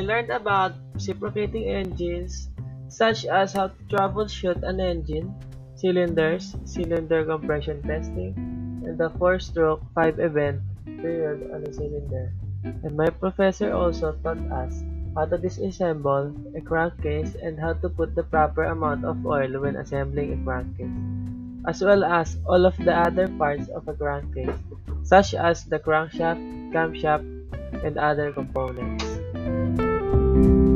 learned about reciprocating engines, such as how to troubleshoot an engine, cylinders, cylinder compression testing, and the 4-stroke 5-event period on a cylinder. And my professor also taught us how to disassemble a crankcase and how to put the proper amount of oil when assembling a crankcase, as well as all of the other parts of a crankcase, such as the crankshaft, camshaft, and other components thank you